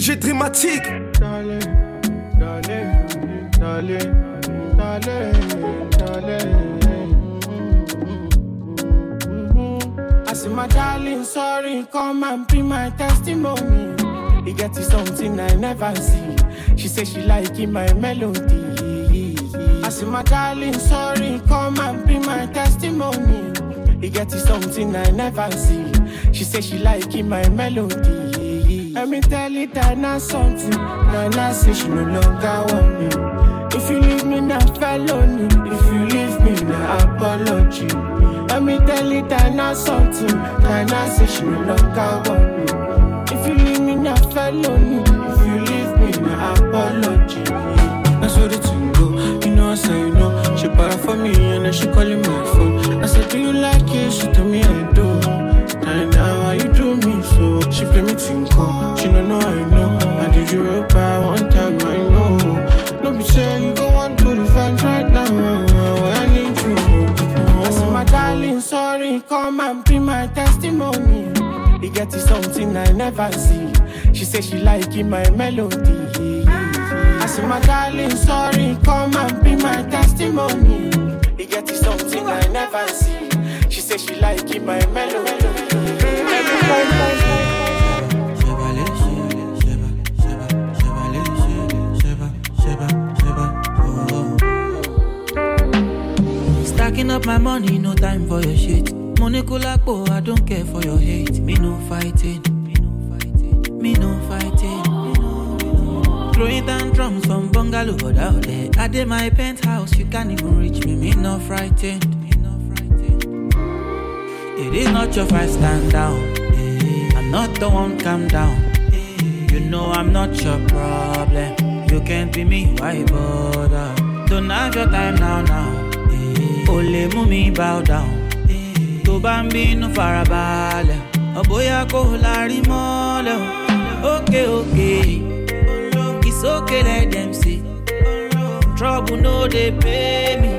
DJ Dramatique. I see my darling, sorry, come and be my testimony. He get you something I never see. She say she like it, my melody. I see my darling, sorry, come and be my testimony. He get you something I never see. She say she like it, my melody. Let me tell you that not something. Nana say she no longer want me. If you leave me, now felony. If you leave me, now apology. Let me tell you that not something. Nana say she no longer want me. If you leave me, now felony. If you leave me, now apology. That's what it go. You know I say you know. She para for me and then she calling my phone. I said, Do you like it? She told me I do. So? She play me tinko. She don't know I know. I did you real bad one time I know. No be say you go on to the fans right now. Where I need you. I said, my darling, sorry, come and be my testimony. He get you something I never see. She say she like it, my melody. I said, my darling, sorry, come and be my testimony. He get you something I never see. She say she like it, my melody. Stacking up my money, no time for your shit. Money kulapo, I don't care for your hate. Me no fighting, me no fighting, me no fighting. Throwing down drums from bungalow out there. I did my penthouse, you can't even reach me. Me no frightened, me no frightened. It is not your fight, stand down. Not the one, calm down. You know I'm not your problem. You can't be me, why bother? Don't have your time now, now. Only mumi bow down. Tó bá ń bínú farabalẹ̀, ọ̀bóyá kò lárí mọ́lẹ̀ o. Ókè ókè, it's okay let them see. Trouble no dey pay me,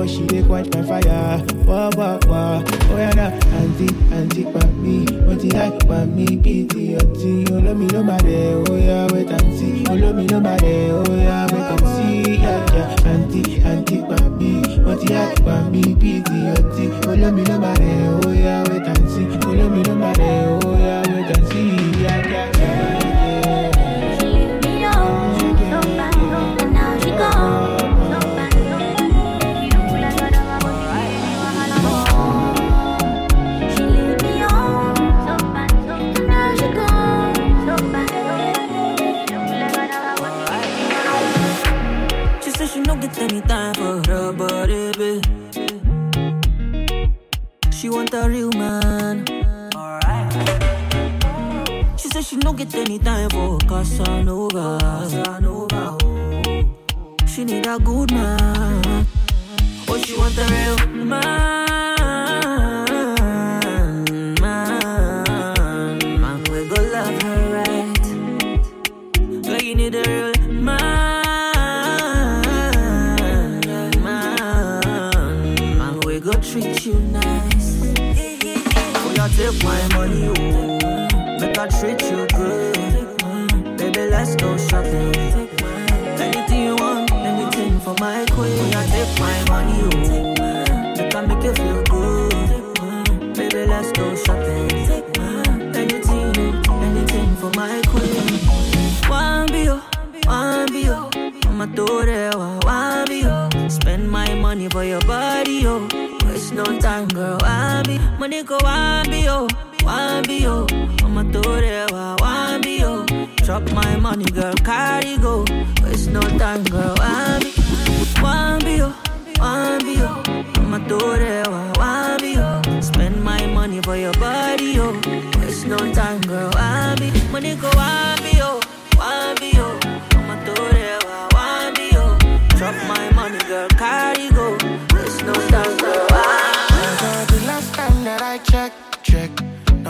And she dey quench my fire. Wah wah wah. Oh yeah, nah. auntie, auntie, pa. What the hype pa? Pity, auntie. Oh love me nobody. Oh yeah, wait and see. Oh, love me nobody. Oh yeah, wait and see. Yeah yeah. Auntie, auntie, pa. What the hype pa? Pity, auntie. Oh love me nobody. Oh yeah, wait and see. Oh, love me nobody. Oh yeah, wait and see. Yeah. yeah. A real man. Alright. She said she no get any time for Casanova. Casanova. oh. She need a good man. Oh, she want a real man. Man, man, we go love her right. Like you need a real man, treat you nice. Oh, you take my money, oh. Make I treat you good. Baby, let's go shopping. Anything you want, anything for my queen. Yeah, take my money, oh. Make I make you feel good. Baby, let's go shopping. Anything, anything for my queen. One bio, one that, oh, one bio. Spend my money for your body, oh. Waste no time, girl. Bio, money go one bio, one bio. I'ma do that, one bio. Drop my money, girl. Carry go. Waste no time, girl. One bio, one bio, one bio. I'ma do that, one bio. Spend my money for your body, oh. Waste no time, girl. Bio, money go bio, one bio. I'ma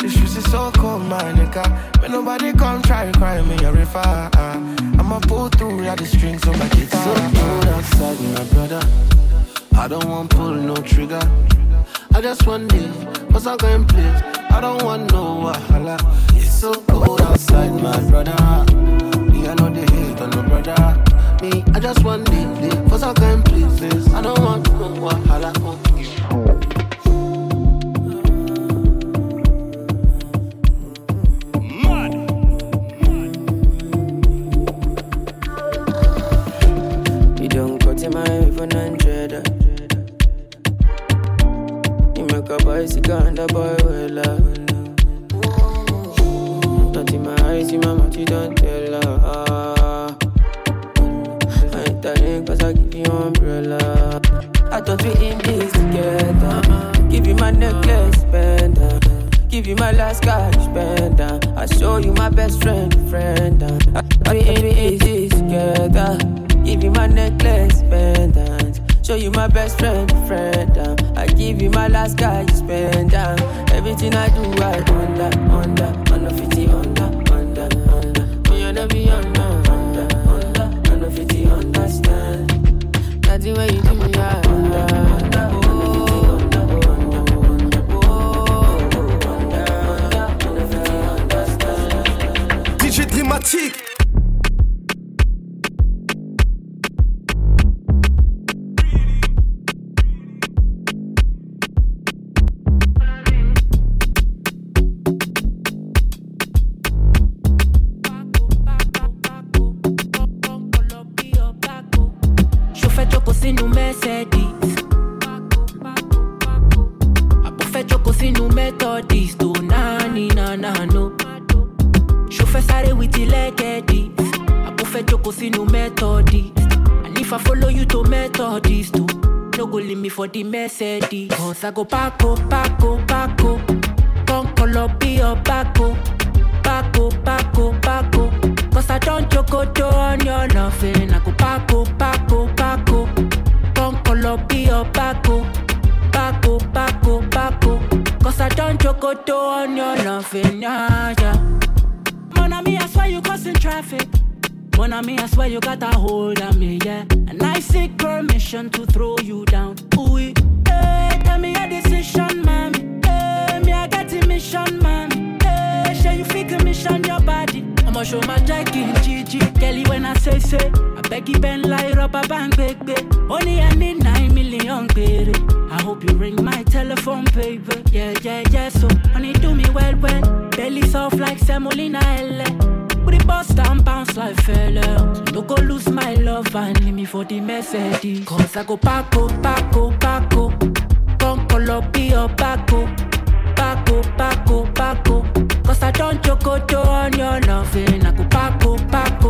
The streets is so cold, my nigga. Me nobody come try cry me a river. I'ma pull through like the strings on my guitar. so cold outside, my brother. I don't want pull no trigger. I just want live, cause I'm going place. I don't want no wahala. It's so cold outside, my brother. Me, I know they hate on no brother. Me, I just want live, live, cause I'm going places. I don't want no wahala. Oh. To my and trader. You make a bicycle and a boy will love. Not in my eyes, in my mouth, you don't tell her. I ain't telling cause I give you umbrella. I thought we in this together. Give you my necklace, spender. Give you my last cash, spender. I show you my best friend, friend. I, I we in this together. Give you my necklace, pendant. Show you my best friend, friend. um. I give you my last guy, you spend um. Everything I do, I under, under, under 50, under, under, under. Me, I never be under, under, under, under 50, understand. That's the way you do me, I under, under, oh, Mon ami, I swear you got a hold on me, yeah. And I seek permission to throw you down. Ooh, hey, tell me your decision, mommy. Hey, me, I got a mission, mommy. Hey, share you figure mission your body. I'ma show my jack in Gigi. Kelly, when I say say, I beg you bend like rubber band, baby. Only I need nine million, baby. I hope you ring my telephone, baby. Yeah, yeah, yeah. So, honey, do me well, well. Belly soft like semolina, L. Bust down, bounce like fella. Don't go lose my love and leave me for the Mercedes. Cause I go Paco, Paco, Paco. Come color be your Paco. Paco, Paco, Paco. Cause I don't choco on your loving. I go Paco, Paco, Paco.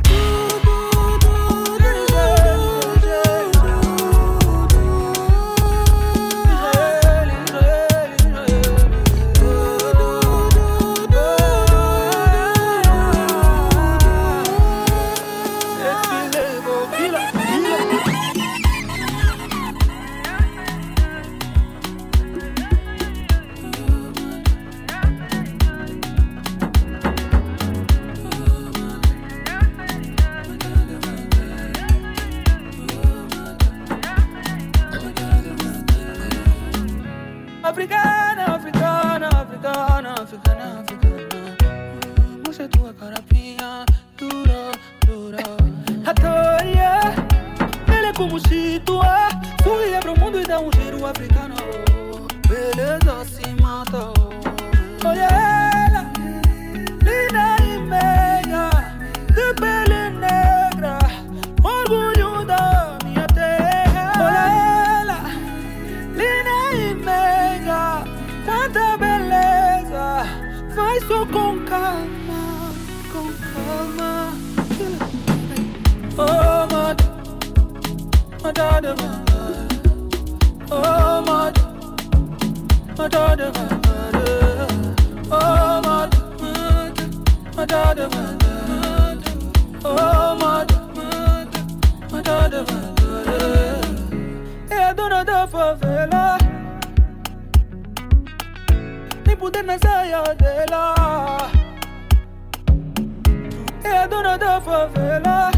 da favela. Nipude na saia dela É a dona da favela.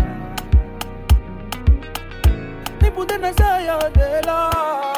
Na saia dela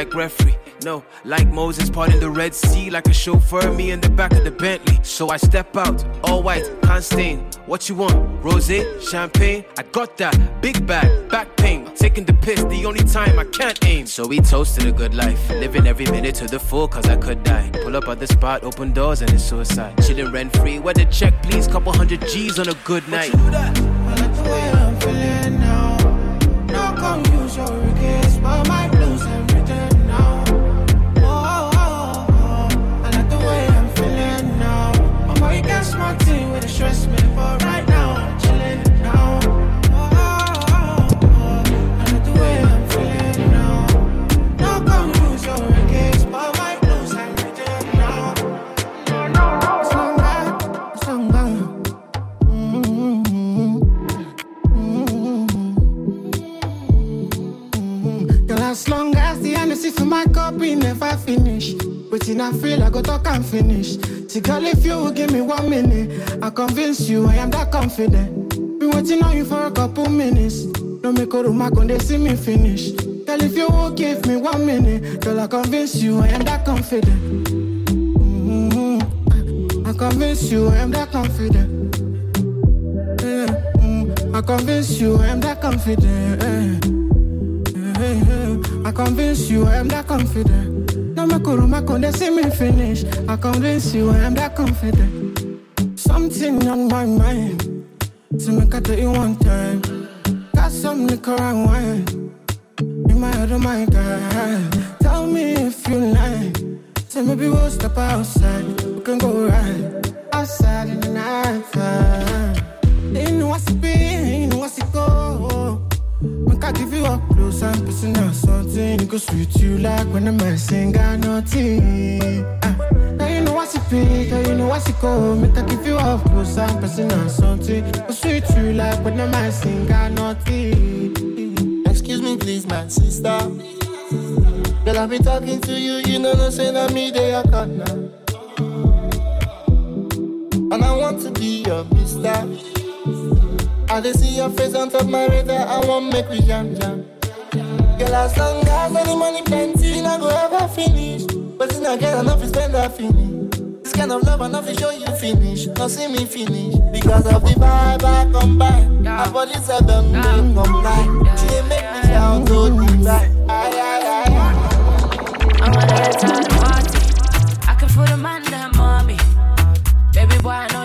like referee. No, like Moses parting the Red Sea, like a chauffeur, me in the back of the Bentley. So I step out, all white, can't stain. What you want? Rose, champagne? I got that. Big bag, back pain. Taking the piss, the only time I can't aim. So we toasted a good life, living every minute to the full, cause I could die. Pull up at the spot, open doors, and it's suicide. Chilling rent free, where the check, please? Couple hundred G's on a good night. Regrets, but my we never finish. but Waiting, I feel I go talk and finish. See, girl, if you give me one minute, I convince you I am that confident. Been waiting on you for a couple minutes. Don't make a room, when they see me finish. Girl, if you give me one minute, girl, I convince you I am that confident. Mm-hmm. I convince you I am that confident. Yeah. Mm-hmm. I convince you I am that confident. Yeah. I convince you I am that confident. No me kuru they see me finish. I convince you I am that confident. Something on my mind. So make I tell you one time. Got some liquor and wine. In my head, oh my God. Tell me if you like. Say maybe we'll step outside. We can go right outside in the night time. They know what's it I give you up close and personal something. Go sweet you like when the man sing got nothing. Ah, now you know what's it big, now you know what's it go. Make I give you up close and personal something. Go sweet you like when the man sing got nothing. Excuse me, please, my sister. Girl, I've been talking to you, you know, no say that me, they are cut now. And I want to be your mister. I just see your face on top my radar, I want make we jam jam. Girl, as long as any money plenty, not go ever finish. But it's not get enough, to spend that finish. This kind of love, enough to show you finish. Don't see me finish. Because of the vibe I come by. My body's a done, don't comply. She dey make me sound so oh, deep. Ay, ay, ay, ay. I'm a the party. I can feel the man them on me. Baby boy, I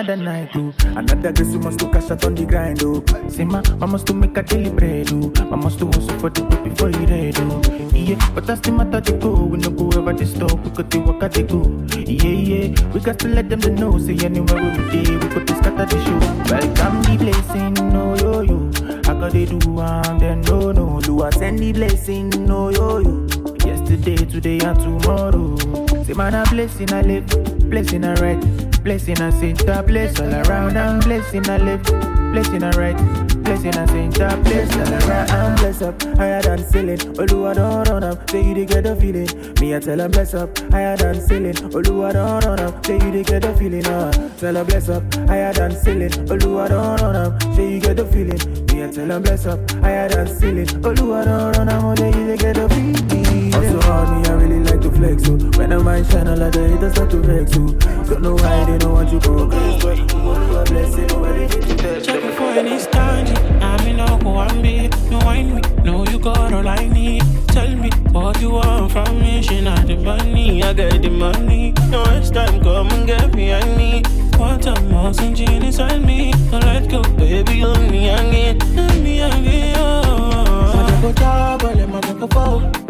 Another night, oh. Another guess you must to cash out on the grind, oh. Say, ma, I must to make a daily bread, oh. I must to hustle for the pay before you ready, oh. Yeah, but that's the matter to go. We no go ever this stop, we could do what they go. Yeah, yeah, we got to let them know. Say, anywhere we day, we could just scatter the show. Welcome the blessing, no yo yo. I got they do, and then no, no. Do I send the blessing, no yo yo. Yesterday, today, and tomorrow. Say, man, a blessing I live, blessing I right, blessing I center, bless all around, and blessing I live, blessing I right, blessing I center, bless all around, and bless up, higher than ceiling. Oluwa don't run up, say you dey get the feeling. Me I tell 'em bless up, higher than ceiling. Oluwa don't run up, say you dey get the feeling. Uh. Tell 'em bless up, higher than ceiling. Oluwa don't run up, say you get the feeling. Me I tell 'em bless up, higher than ceiling. Oluwa don't run up, say you dey get the feeling me, they so hard me, I really like to flex, so When I'm in channel, of the haters start to vex, so Don't know why they don't want you progress, but God bless it, nobody Check before for any standing, I'm in who I'm be, You whine me, know you got all I need Tell me what you want from me, she not the money, I got the money. No it's time, come and get behind me. Want a mountain gin inside me. Let go, baby, on me again, on me again, oh. Sajago jabo, le mamako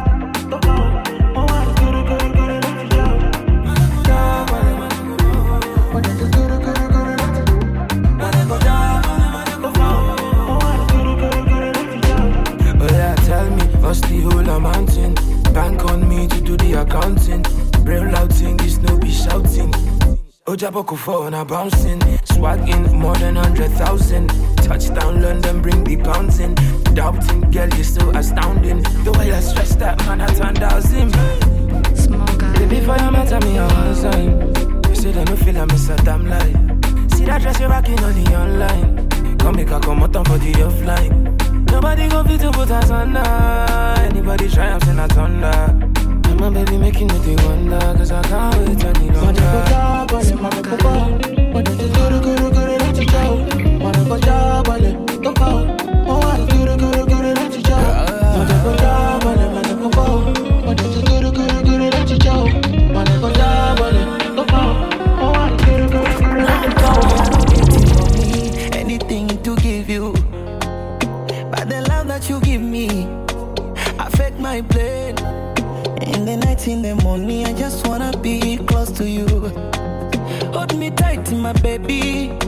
You're counting, Brain loud thing, this no be shouting. Oh, Ojaboko phone, I bouncing. Swagging more than 100,000. Touchdown London, bring the pouncing. Doubting, girl, you're so astounding. The way I stress that man, I turned out him. Baby, for your matter, me on time. You say they no feel I miss a damn lie. See that dress you're rocking on the online. Come make a come out for the offline. Nobody go fit to put us on Anybody try, I'm saying I thunder. My baby making me the wonder, cause I can't wait any longer. Wanna go guru guru guru let you go. Wanna go job, wanna go go. Oh, baby.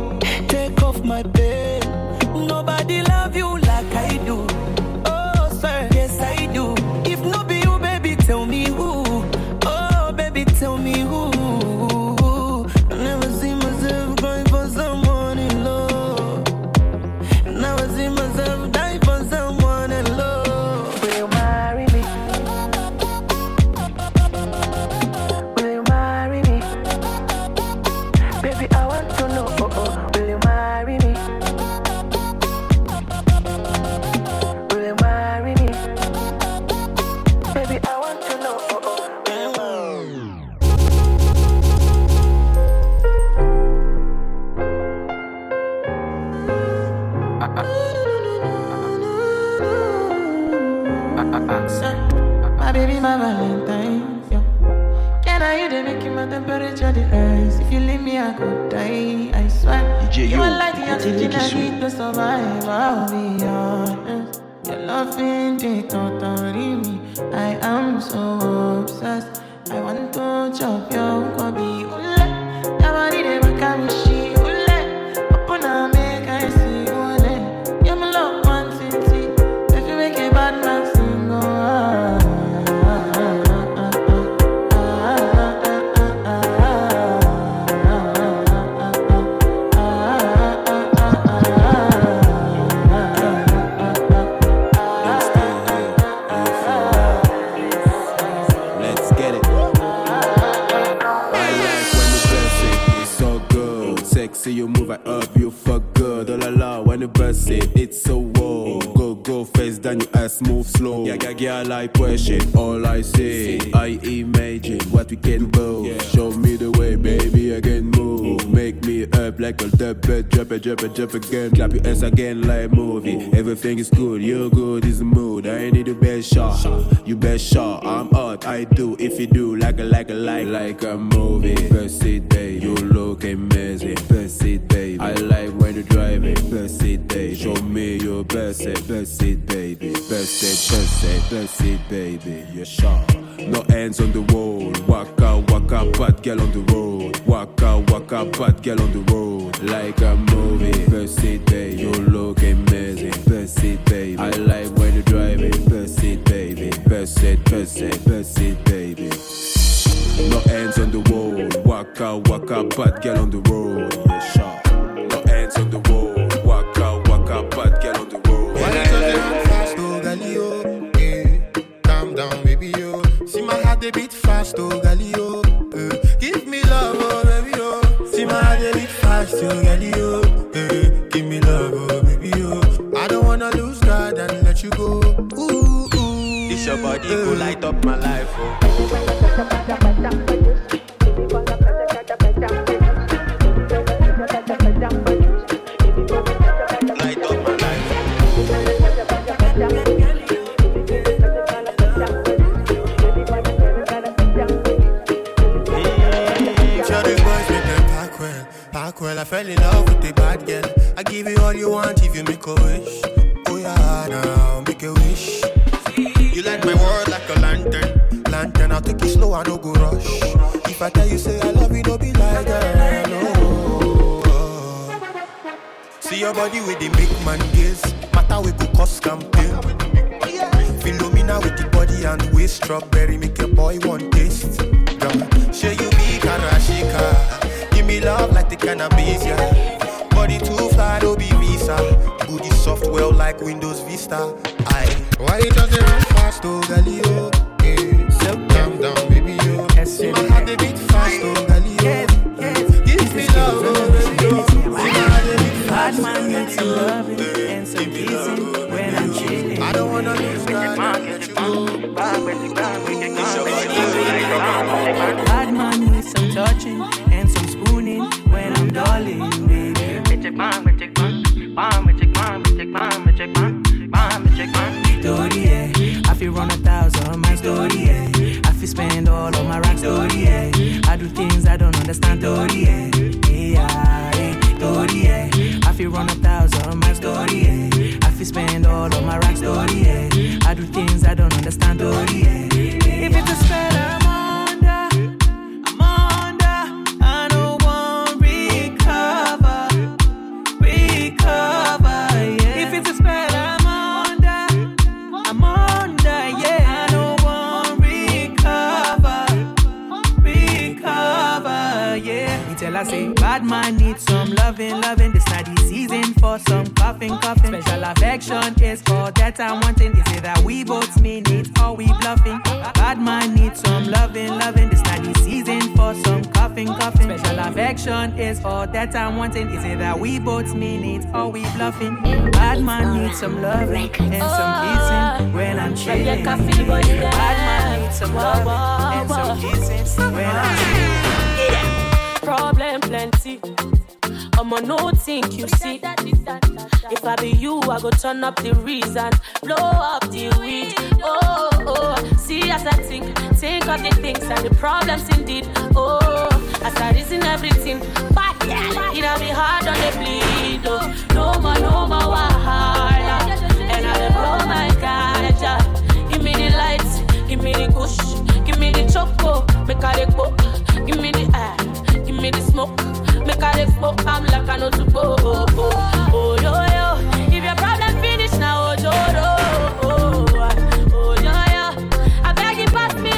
Like push it. All I see, I imagine what we can do. Show me the way, baby, I can move. Make me up like a dub it, drop it, drop it, drop again. Clap your ass again like movie. Everything is good, you're good, is the mood. I need the best shot, you best shot. I'm hot, I do. If you do, like a, like a, like, like a movie. First babe, you look amazing. Best it, best it, baby. Best it, best it, best it, baby. You're sharp. No hands on the wall. Waka, waka, bad girl on the road. Waka, waka, bad girl on the road. Like a movie. Best it, baby. You look amazing. Best it, baby. I like when you drive it. Best it, baby. Best it, best it, best it, baby. No hands on the wall. Waka, waka, bad girl on the road. A beat fast, oh, Galio. Eh, give me love, oh, baby, yo. See my heart a beat fast, oh, Galio. Eh, give me love, oh, baby, yo. I don't wanna lose God and let you go. Ooh, ooh. This your body go light up my life, oh. Affection is all that I'm wanting. Is it that we both mean it or we bluffing? Bad man needs some loving and some kissing when I'm chilling. Bad man needs some loving and some kissing when I'm chilling. Problem plenty. I'ma no think you see. If I be you, I go turn up the reason, blow up the weed. Oh, oh, see as I think, think of the things and the problems indeed. Oh, as I reason everything, but yeah, it'll be hard on the bleed. Oh, no more, no more wahala, and I will roll oh my ganja. Give me the lights, give me the kush, give me the choco, make the coke, give me the air, me the smoke, make the smoke. I'm like I know to go. Oh, oh, oh, yo, yo. If your problem finish now, oh, yo, yo, oh, oh. I beg you pass me,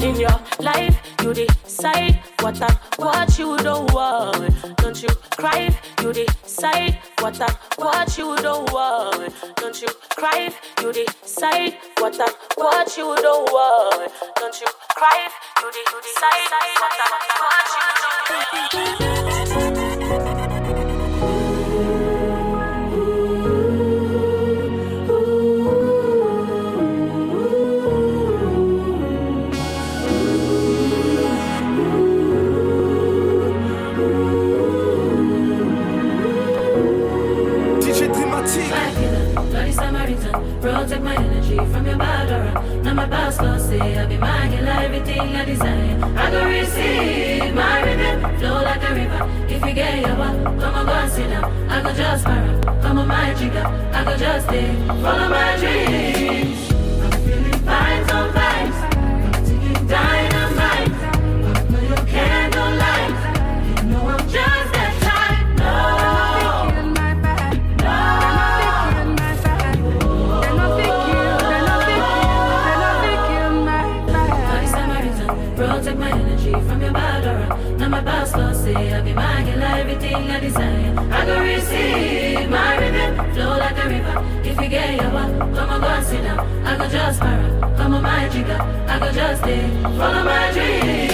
in your life, you decide what I, what you don't want. Don't you cry if you decide what I, what you don't want. Don't you cry if you decide what I, what you don't want. Don't you cry if you decide what I, what you don't my past laws say I be mine, you everything I desire. I go receive my rhythm, flow like a river. If you get your back, come on, go and sit down. I go just para, come on, my jigger. I go just stay, follow my dreams. I'm feeling fine, so vibes. Dynamite, everything I desire. I go receive my rhythm, flow like a river. If you get your back, come on, go and sit down. I go just para, come on, my jigger. I go just stay, follow my dreams.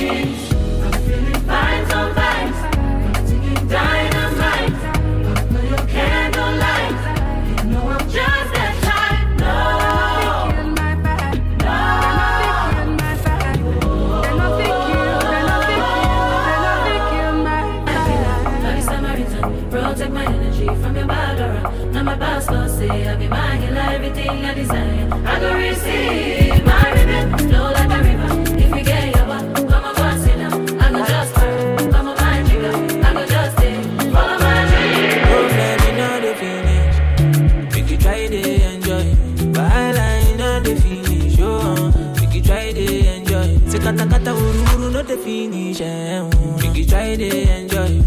You try to you enjoy.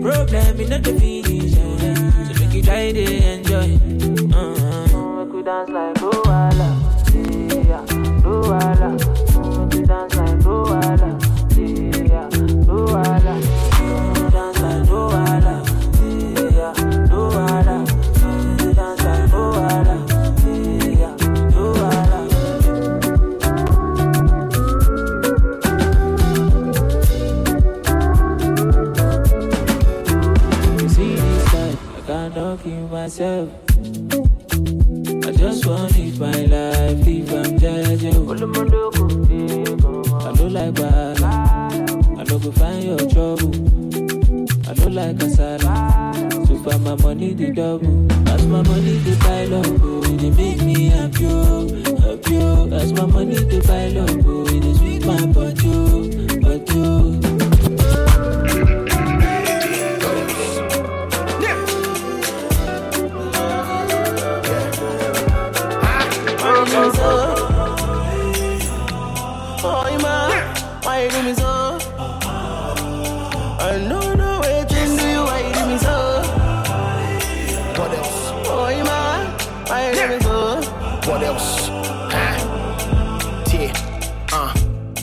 Problem is not the finish. So make you try to enjoy.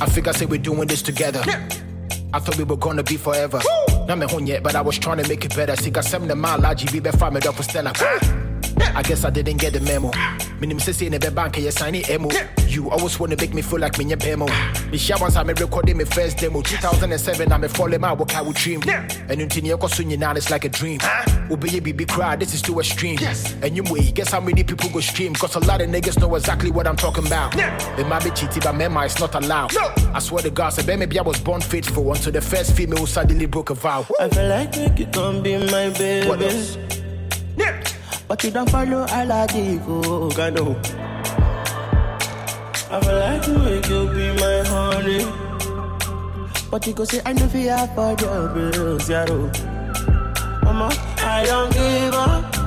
I figure say we're doing this together. I thought we were gonna be forever. Not me home yet, but I was trying to make it better. See, got seven mile RGB be five me up for Stella. I guess I didn't get the memo. Minim say say never bank you sign it emo. You always wanna make me feel like me pemo. Me share once I'm recording my first demo. 2007 I'm a falling my work I would dream. And until you soon you now it's like a dream. Oh, Obey baby cry, this is too extreme. And you way, guess how many people go stream? Cause a lot of niggas know exactly what I'm talking about. It might be cheating, but mema is not allowed. I swear to God, say maybe I was born faithful until the first female who suddenly broke a vow. I feel like make you come be my baby. What else? But you don't follow all I go, God no. I feel like you make you be my honey. But you go say I know fear for your bills, zero. Mama, I don't give up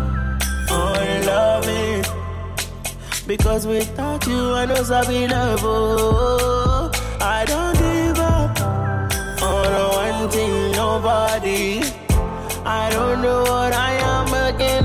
on loving. Because without you, I know Sabi love. oh. I don't give up on one thing, nobody. I don't know what I am again.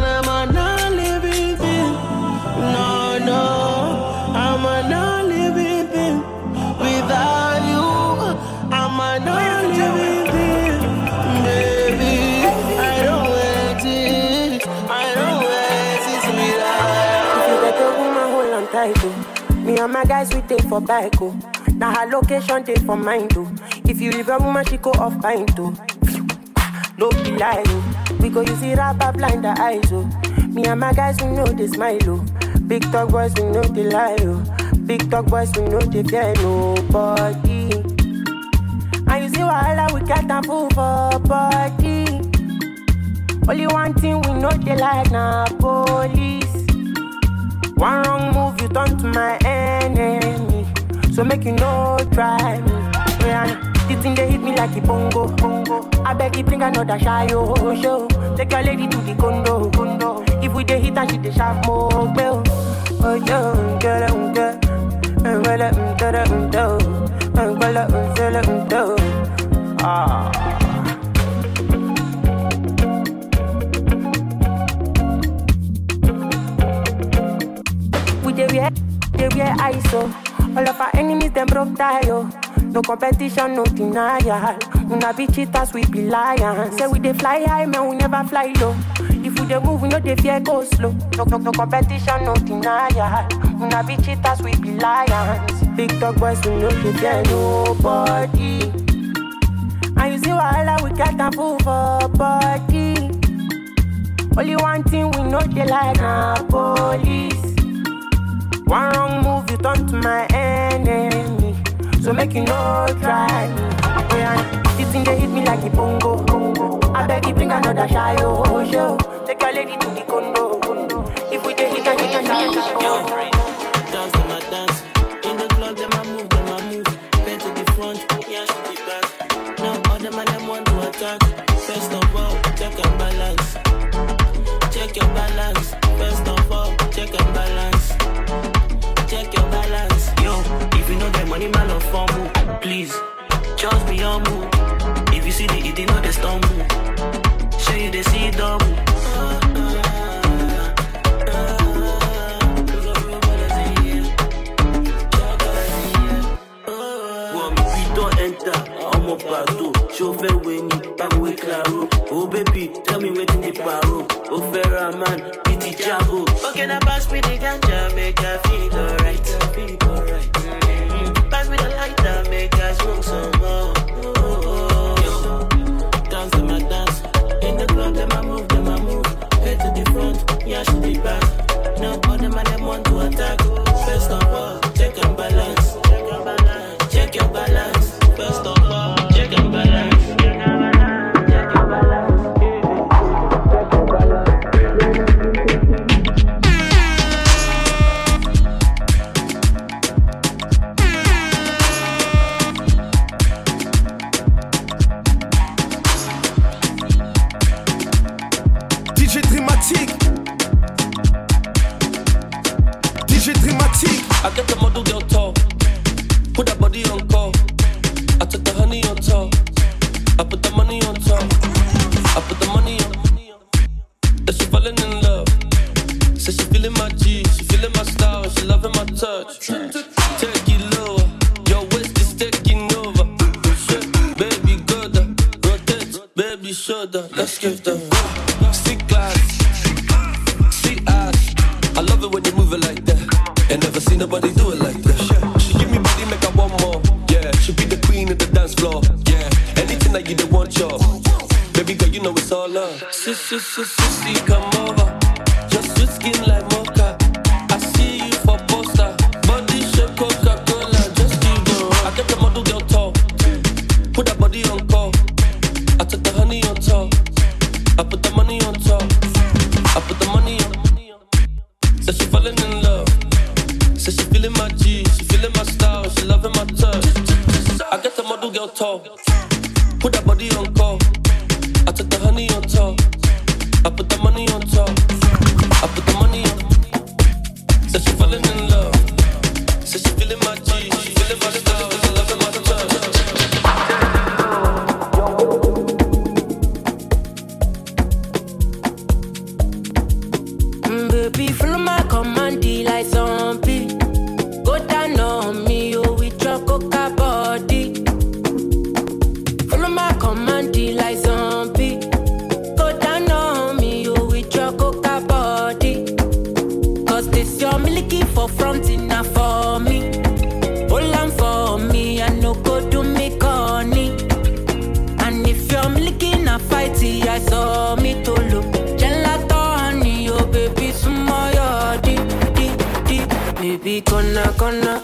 Guys, we take for bike, oh. Now her location, take for mine, too. Oh. If you leave a woman, she go off pine, too. No be lie, oh. We go use rapper blind the eyes, oh. Me and my guys, we know they smile, oh. Big Thug Boys, we know they lie, oh. Big Thug Boys, we know they fear nobody. And you see wahala, we got a fool for body. Only one thing we know they like na police. One wrong move, you turn to my enemy. So make you no try me. Yeah, this thing they hit me like a bongo, bongo. I beg you bring another shy show. Take your lady to the condo, condo. If we dey hit and she dey sharp more, bell. Oh yo, girl, um, girl. Um, girl, um, girl, um, do. Um, girl, um, girl, um, do. Ah. We dey wear, dey wear ISO. All of our enemies them broke oh. No competition, no denial. We Una be cheaters, we be lions. Say we dey fly high, man, we never fly low. If we dey move, we no dey fear go slow. No, no, no competition, no denial. We Una be cheaters, we be lions. Big Thug Boys, we no dey fear nobody. And you see wahala, we got a fool for body. Only one thing we know they like na police. One wrong move, you turn to my enemy. So make you no try me. Yeah, this thing they hit me like a bongo. I beg you bring another shy oh show. Take your lady to the condo. If we dey hit and hit and hit don enter ọmọ pàtó ṣó fẹ́ wé ni báwo claro o oh, baby tell me wetin dey paro o fẹ́ ra man titi jago. okay na pass me the ganja make i feel alright. pass me the lighter make i smoke some more. Oh, oh, dance dem a dance in the club dem a move dem a move head to the front yansh should be back. now all dem a dem want to attack. Oh. Esto. should Let's give them See class, see ass. I love it when you move it like that. And never seen nobody do it like that. She give me body, make her want more. Yeah, she be the queen of the dance floor. Yeah, anything that you don't want, y'all. Baby girl, you know it's all love. Sissy, sissy, cona, cona.